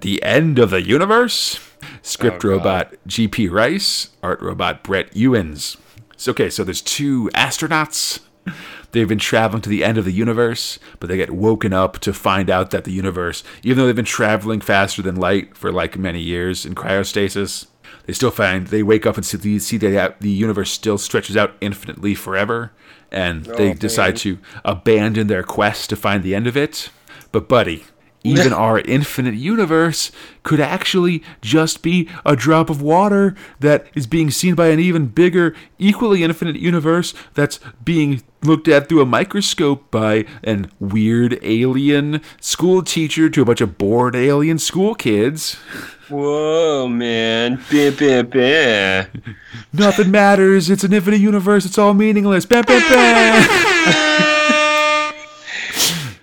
the end of the universe. Script
Oh,
robot GP Rice, art robot Brett Ewins. So, okay, so there's two astronauts. They've been traveling to the end of the universe, but they get woken up to find out that the universe, even though they've been traveling faster than light for like many years in cryostasis, they still find they wake up and see, see that the universe still stretches out infinitely forever, and they
Oh,
decide to abandon their quest to find the end of it. But buddy, even our infinite universe could actually just be a drop of water that is being seen by an even bigger, equally infinite universe that's being looked at through a microscope by an weird alien school teacher to a bunch of bored alien school kids.
Whoa, man. Bah, bah, bah.
Nothing matters. It's an infinite universe. It's all meaningless. Bam, bam, bam.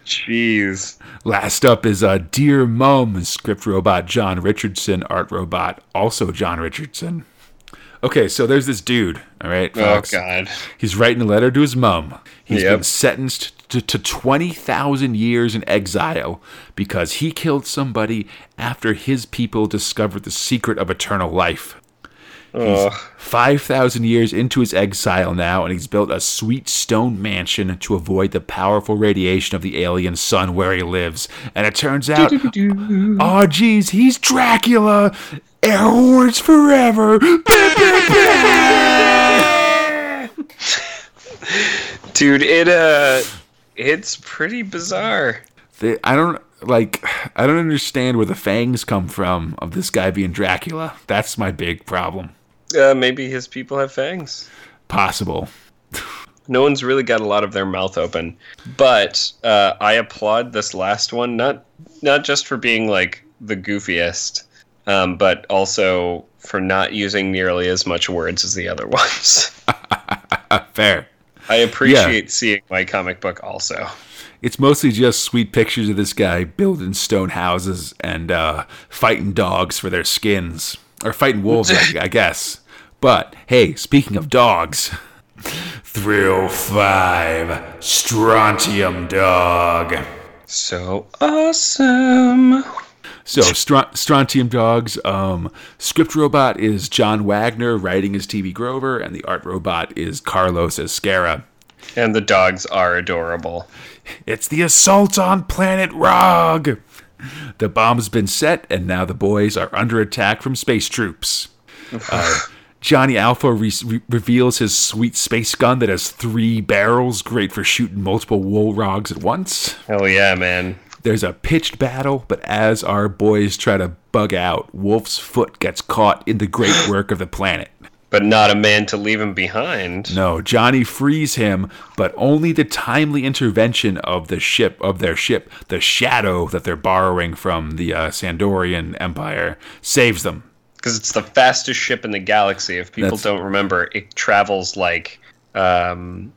Jeez.
Last up is uh, Dear Mum, script robot John Richardson, art robot also John Richardson. Okay, so there's this dude, all right?
Oh, God.
He's writing a letter to his mum. He's
Yep.
been sentenced to, to 20,000 years in exile because he killed somebody after his people discovered the secret of eternal life.
Oh,
5,000 years into his exile now, and he's built a sweet stone mansion to avoid the powerful radiation of the alien sun where he lives. And it turns out, oh, geez, he's Dracula! Air horns forever!
dude, it, uh, it's pretty bizarre.
They, I don't like. I don't understand where the fangs come from of this guy being Dracula. That's my big problem.
Uh, maybe his people have fangs.
Possible.
No one's really got a lot of their mouth open, but uh, I applaud this last one not not just for being like the goofiest, um, but also for not using nearly as much words as the other ones.
Fair.
I appreciate seeing my comic book also.
It's mostly just sweet pictures of this guy building stone houses and uh, fighting dogs for their skins. or fighting wolves, I, I guess. But hey, speaking of dogs, Thrill 5 Strontium Dog.
So awesome.
So, Str- Strontium Dogs, um, script robot is John Wagner, writing is TB Grover, and the art robot is Carlos Ezquerra.
And the dogs are adorable.
It's the assault on Planet Rog! The bomb's been set, and now the boys are under attack from space troops. Uh, Johnny Alpha re- re- reveals his sweet space gun that has three barrels, great for shooting multiple wool rogs at once.
Hell yeah, man.
There's a pitched battle, but as our boys try to bug out, Wolf's foot gets caught in the great work of the planet.
But not a man to leave him behind.
No, Johnny frees him, but only the timely intervention of the ship of their ship, the Shadow that they're borrowing from the uh, Sandorian Empire, saves them.
Because it's the fastest ship in the galaxy. If people
That's-
don't remember, it travels like um,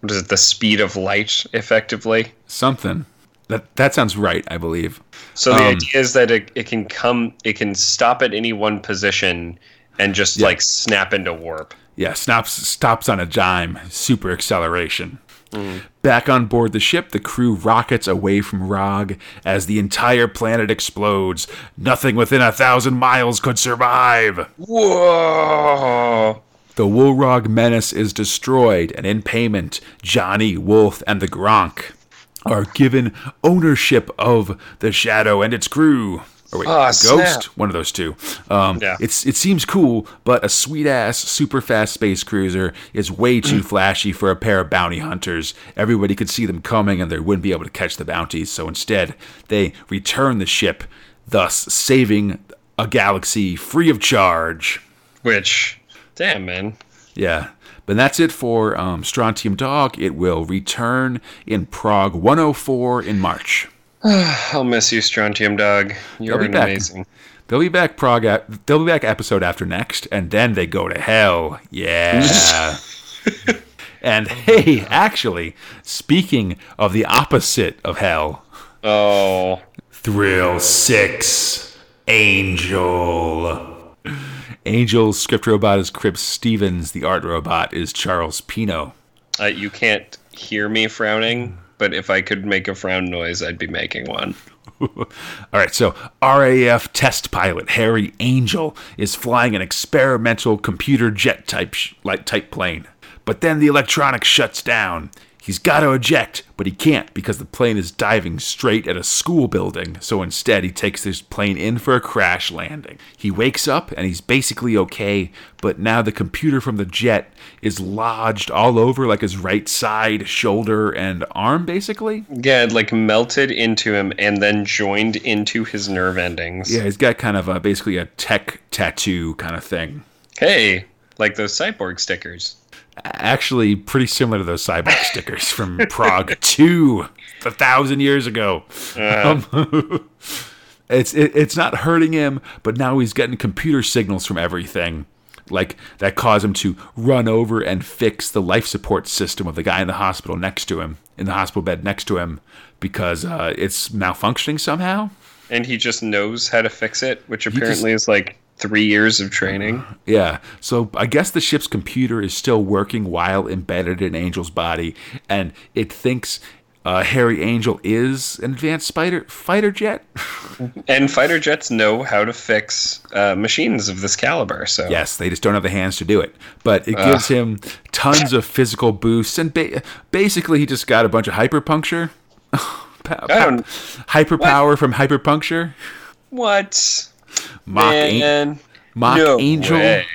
what is it? The speed of light, effectively.
Something that that sounds right, I believe.
So the
Um,
idea is that it, it can come, it can stop at any one position and just
Yeah.
like snap into warp.
Yeah, stops stops on a dime, super acceleration. Back on board the ship, the crew rockets away from Rog as the entire planet explodes. Nothing within a thousand miles could survive.
Whoa!
The Woolrog menace is destroyed, and in payment, Johnny, Wolf, and the Gronk are given ownership of the Shadow and its crew. Or wait,
Ah,
Ghost,
snap.
one of those two. Um,
Yeah.
It's it seems cool, but a sweet ass, super fast space cruiser is way too flashy for a pair of bounty hunters. Everybody could see them coming, and they wouldn't be able to catch the bounties. So instead, they return the ship, thus saving a galaxy free of charge.
Which, damn, man.
Yeah. But that's it for um, Strontium Dog. It will return in Prog 104 in March.
I'll miss you, Strontium Dog. You're
be back.
amazing.
They'll be back Prog. At, they'll be back episode after next, and then they go to hell. Yeah. and hey, actually, speaking of the opposite of hell,
Oh,
Thrill Six, Angel. Angel's script robot is Crib Stevens. The art robot is Charles Pino.
uh, you can't hear me frowning, but if I could make a frown noise, I'd be making one.
All right, so RAF test pilot Harry Angel is flying an experimental computer jet type sh- like type plane. But then the electronics shuts down. He's got to eject, but he can't because the plane is diving straight at a school building. So instead, he takes his plane in for a crash landing. He wakes up and he's basically okay, but now the computer from the jet is lodged all over like his right side, shoulder, and arm, basically.
Yeah, it like melted into him and then joined into his nerve endings.
Yeah, he's got kind of a, basically a tech tattoo kind of thing.
Hey, like those cyborg stickers.
Actually, pretty similar to those cyborg stickers from Prog 2, a thousand years ago. Um, it's it, it's not hurting him, but now he's getting computer signals from everything, like that cause him to run over and fix the life support system of the guy in the hospital next to him, in the hospital bed next to him, because uh, it's malfunctioning somehow.
And he just knows how to fix it, which
just-
apparently is like three years of training.
Yeah. So I guess the ship's computer is still working while embedded in Angel's body, and it thinks uh, Harry Angel is an advanced spider fighter jet.
And fighter jets know how to fix uh, machines of this caliber. So
yes, they just don't have the hands to do it. But it gives him tons of physical boosts, and ba- basically he just got a bunch of hyperpuncture. Pa-
I don't-
hyperpower from hyperpuncture.
what?
Mock, an-
Man,
mock
no
angel.
way.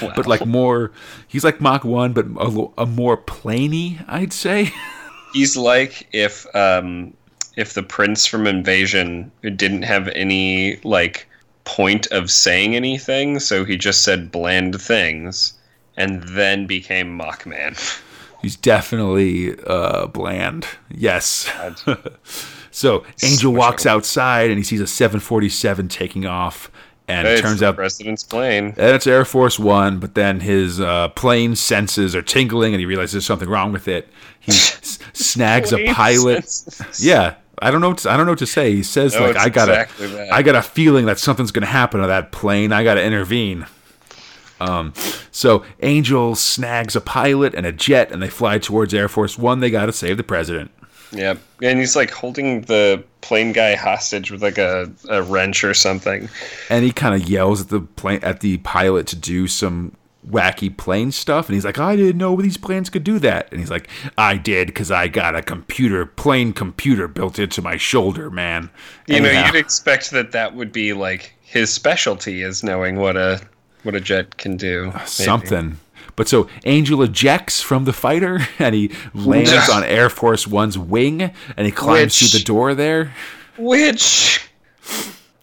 but like more, he's like Mach one, but a, a more plainy, I'd say.
He's like if um, if the prince from Invasion didn't have any like point of saying anything, so he just said bland things, and then became Mockman.
He's definitely uh, bland. Yes. so Angel walks outside and he sees a 747 taking off, and
Hey,
it turns
the
out
president's plane.
And it's Air Force One. But then his uh, plane senses are tingling, and he realizes there's something wrong with it. He s- snags a pilot.
senses.
Yeah, I don't know. What to, I don't know what to say. He says
No,
like I got
exactly
a,
that.
I got a feeling that something's gonna happen to that plane. I got to intervene. Um, so Angel snags a pilot and a jet, and they fly towards Air Force One. They got to save the president.
Yeah, and he's like holding the plane guy hostage with like a, a wrench or something.
and he kind of yells at the plane at the pilot to do some wacky plane stuff and he's like i didn't know these planes could do that and he's like i did because i got a computer plane computer built into my shoulder man
You know, you'd expect that that would be like his specialty is knowing what a what a jet can do. Uh, maybe.
something but so angel ejects from the fighter and he lands on air force one's wing and he climbs
Which-
through the door there
Which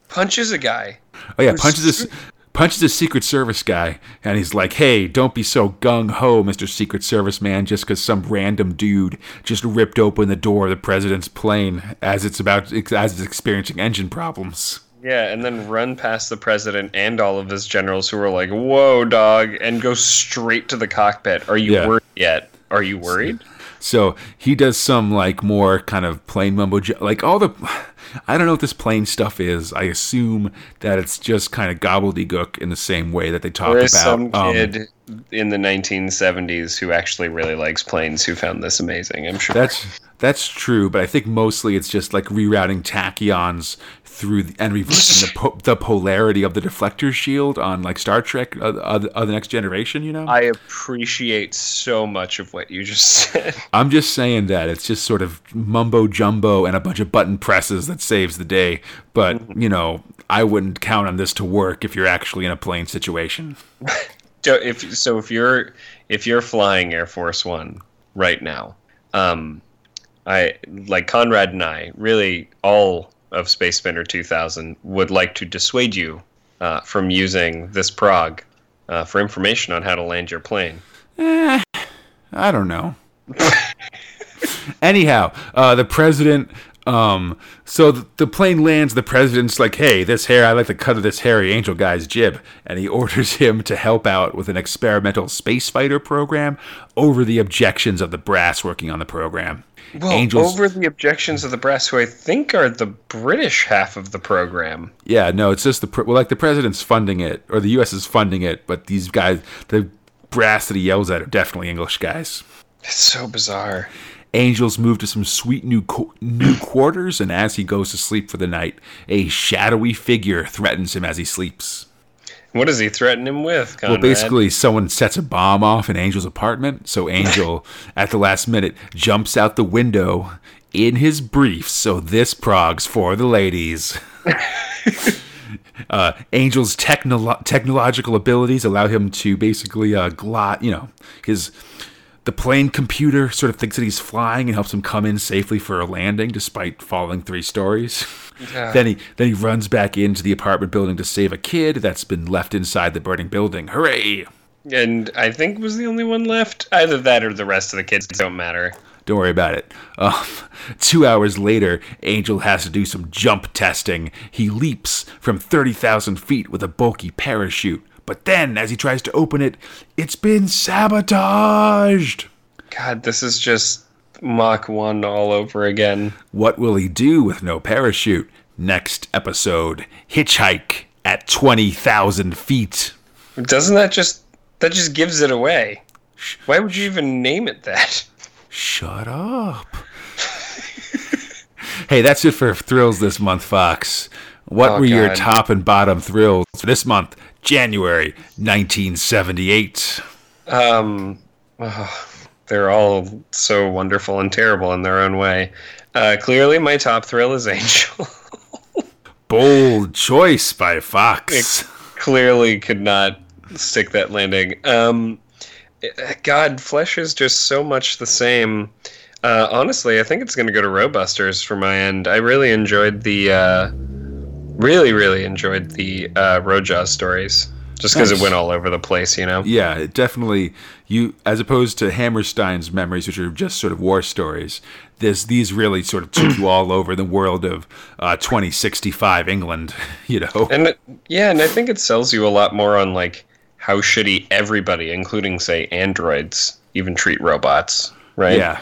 punches a guy.
Oh yeah, punches this punches a Secret Service guy, and he's like, "Hey, don't be so gung ho, Mister Secret Service man, just because some random dude just ripped open the door of the president's plane as it's about as it's experiencing engine problems."
Yeah, and then run past the president and all of his generals who are like, "Whoa, dog!" and go straight to the cockpit. Are you
Yeah.
worried yet? Are you worried?
So he does some like more kind of plain mumbo, j- like all the. I don't know what this plane stuff is. I assume that it's just kind of gobbledygook in the same way that they talk about.
some
um,
kid in the 1970s who actually really likes planes who found this amazing. I'm sure.
That's that's true, but I think mostly it's just like rerouting tachyons through the, and reversing the po- the polarity of the deflector shield on like Star Trek uh, uh, uh, the Next Generation. You know,
I appreciate so much of what you just said.
I'm just saying that it's just sort of mumbo jumbo and a bunch of button presses that saves the day. But you know, I wouldn't count on this to work if you're actually in a plane situation.
So if so, if you're if you're flying Air Force One right now, um, I like Conrad and I really all of Space Spinner 2000 would like to dissuade you uh, from using this prog uh, for information on how to land your plane.
I don't know. Anyhow, uh, the president. Um, so the, the plane lands. The president's like, "Hey, this hair. I like the cut of this hairy angel guy's jib," and he orders him to help out with an experimental space fighter program over the objections of the brass working on the program.
Well,
Angels.
over the objections of the brass, who I think are the British half of the program.
Yeah, no, it's just the well, like the president's funding it, or the U.S. is funding it, but these guys, the brass that he yells at, are definitely English guys.
It's so bizarre.
Angels move to some sweet new qu- new quarters, and as he goes to sleep for the night, a shadowy figure threatens him as he sleeps.
What does he threaten him with?
Well, basically, someone sets a bomb off in Angel's apartment, so Angel, at the last minute, jumps out the window in his briefs. So this prog's for the ladies. uh, Angel's technolo- technological abilities allow him to basically uh, glide. You know, his the plane computer sort of thinks that he's flying and helps him come in safely for a landing despite falling three stories.
Yeah.
then he then he runs back into the apartment building to save a kid that's been left inside the burning building. Hooray!
and I think was the only one left. Either that or the rest of the kids don't matter.
Don't worry about it. Um, two hours later, Angel has to do some jump testing. He leaps from 30,000 feet with a bulky parachute. But then, as he tries to open it, it's been sabotaged.
God, this is just Mach 1 all over again.
What will he do with no parachute? Next episode Hitchhike at 20,000 feet.
Doesn't that just that just gives it away? Why would you even name it that?
Shut up. hey, that's it for thrills this month, Fox. What
Oh,
were your top and bottom thrills this month, January 1978?
Um, oh, they're all so wonderful and terrible in their own way. Uh, clearly, my top thrill is Angel.
Bold choice by Fox.
clearly could not stick that landing. Um, God, Flesh is just so much the same. Uh, honestly, I think it's going to go to Robusters for my end. I really enjoyed the, uh, really, really enjoyed the uh, Rojaws stories, just because
Nice.
it went all over the place, you know.
Yeah, it definitely you as opposed to Hammerstein's memories, which are just sort of war stories. This these really sort of took you all over the world of uh, 2065 England. You know,
And yeah, and I think it sells you a lot more on like how shitty everybody, including say androids, even treat robots, right?
yeah.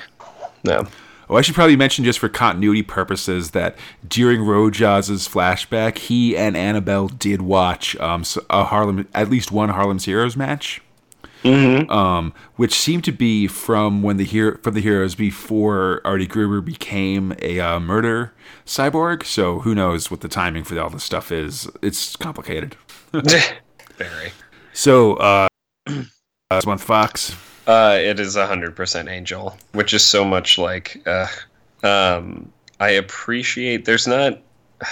No.
Oh, I should probably mention just for continuity purposes that during Rojaws's flashback, he and Annabelle did watch um, a Harlem, at least one Harlem's Heroes match. Mm-hmm. Um, which seemed to be from when the hero from the heroes before Artie Gruber became a uh, murder cyborg. So who knows what the timing for all this stuff is? It's complicated.
Very.
So, uh, this month Fox.
Uh, it is hundred percent Angel, which is so much like. Uh, um, I appreciate. There's not.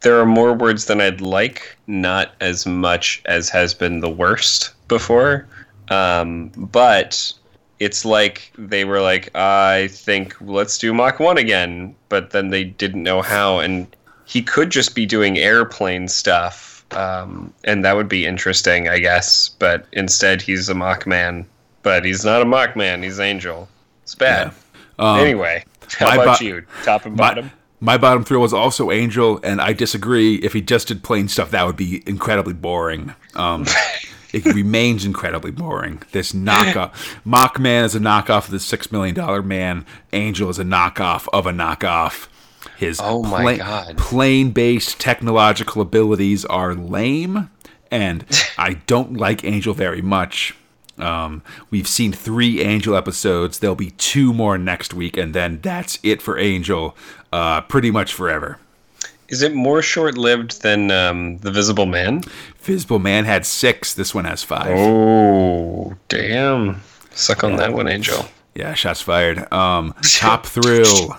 There are more words than I'd like, not as much as has been the worst before. Um, but it's like they were like, I think let's do Mach 1 again, but then they didn't know how. And he could just be doing airplane stuff, um, and that would be interesting, I guess. But instead, he's a Mach Man. But he's not a Mach Man, he's Angel. It's bad. Yeah. Um, anyway, how about bo- you? Top and bottom?
My, my bottom thrill was also Angel, and I disagree. If he just did plain stuff, that would be incredibly boring. Um, it remains incredibly boring. This knockoff, Mockman is a knockoff of the Six Million Dollar Man. Angel is a knockoff of a knockoff. His
oh my pla- god,
plane-based technological abilities are lame, and I don't like Angel very much. Um, we've seen three Angel episodes. There'll be two more next week, and then that's it for Angel, uh, pretty much forever.
Is it more short-lived than um, the Visible Man?
Visible Man had six. This one has five.
Oh, damn! Suck on that one, Angel.
Yeah, shots fired. Um, top thrill,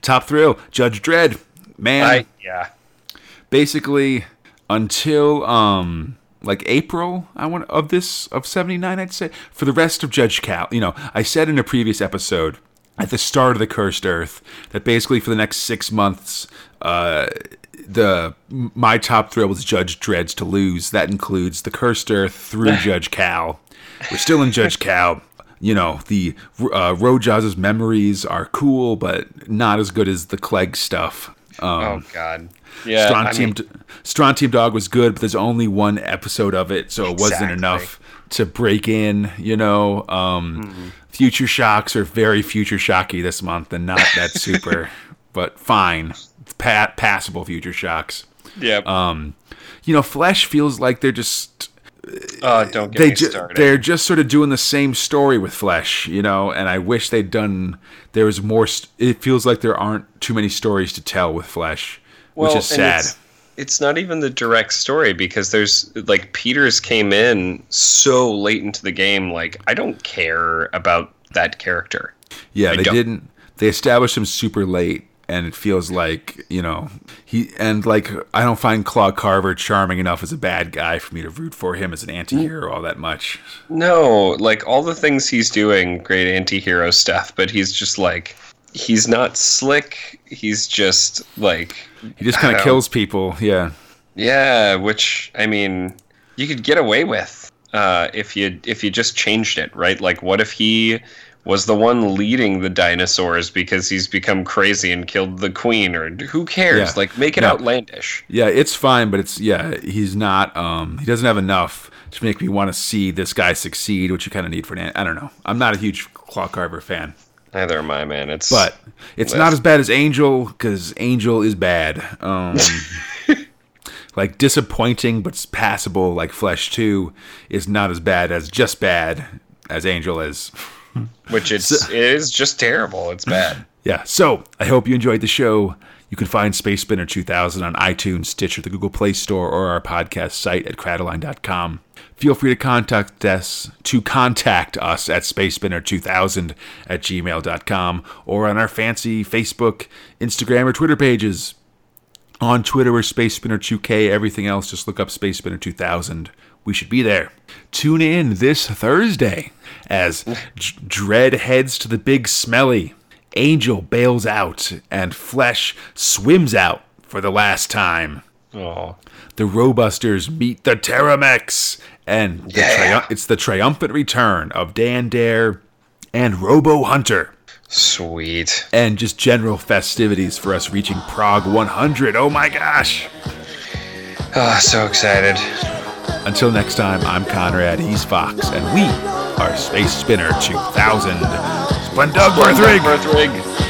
top thrill. Judge Dredd, man. I,
yeah.
Basically, until um, like April, I want of this of '79, I'd say. For the rest of Judge Cal, you know, I said in a previous episode at the start of the Cursed Earth that basically for the next six months uh, the my top thrill was Judge Dredd's to lose. That includes the Cursed Earth through Judge Cal. We're still in Judge Cal. You know the uh, Rojaws's memories are cool, but not as good as the Klegg stuff.
Um, oh God, yeah.
Strontium, I mean, Strontium Dog was good, but there's only one episode of it, so it exactly. wasn't enough to break in. You know, um, mm-hmm. Future Shocks are very future shocky this month, and not that super, but fine pa- passable future shocks.
Yeah.
Um, you know, Flesh feels like they're just.
Uh, don't get they me ju- started.
They're just sort of doing the same story with Flesh, you know, and I wish they'd done. There was more. St- it feels like there aren't too many stories to tell with Flesh, well, which is sad.
It's, it's not even the direct story because there's like Peters came in so late into the game. Like I don't care about that character.
Yeah, I they don't. didn't. They established him super late, and it feels like you know he and like I don't find Claw Carver charming enough as a bad guy for me to root for him as an anti-hero all that much.
No, like all the things he's doing, great anti-hero stuff, but he's just like he's not slick. He's just like
he just kind of kills people. Yeah.
Yeah, which I mean, you could get away with uh, if you if you just changed it, right? Like, what if he was the one leading the dinosaurs because he's become crazy and killed the queen or who cares yeah. like make it no. outlandish
yeah it's fine but it's yeah he's not um he doesn't have enough to make me want to see this guy succeed which you kind of need for an i don't know i'm not a huge claw carver fan
neither am i man it's
but it's not as bad as angel because angel is bad um like disappointing but passable like flesh 2 is not as bad as just bad as angel is
which it's, so, it is just terrible. It's bad.
Yeah. So I hope you enjoyed the show. You can find Space Spinner 2000 on iTunes, Stitcher, the Google Play Store, or our podcast site at crataline.com. Feel free to contact us to contact us at spacespinner2000 at gmail.com or on our fancy Facebook, Instagram, or Twitter pages. On Twitter, we're Space Spinner 2K. Everything else, just look up spacespinner2000. we should be there. Tune in this Thursday as Dredd heads to the big smelly. Angel bails out and Flesh swims out for the last time.
Aww.
The Robusters meet the Terra-Meks, and the yeah. tri- it's the triumphant return of Dan Dare and Robo Hunter.
Sweet.
And just general festivities for us reaching Prog 100. Oh my gosh.
Oh, so excited.
Until next time, I'm Conrad, he's Fox, and we are Space Spinner 2000. Splundig vur Thrigg.
Berthrig.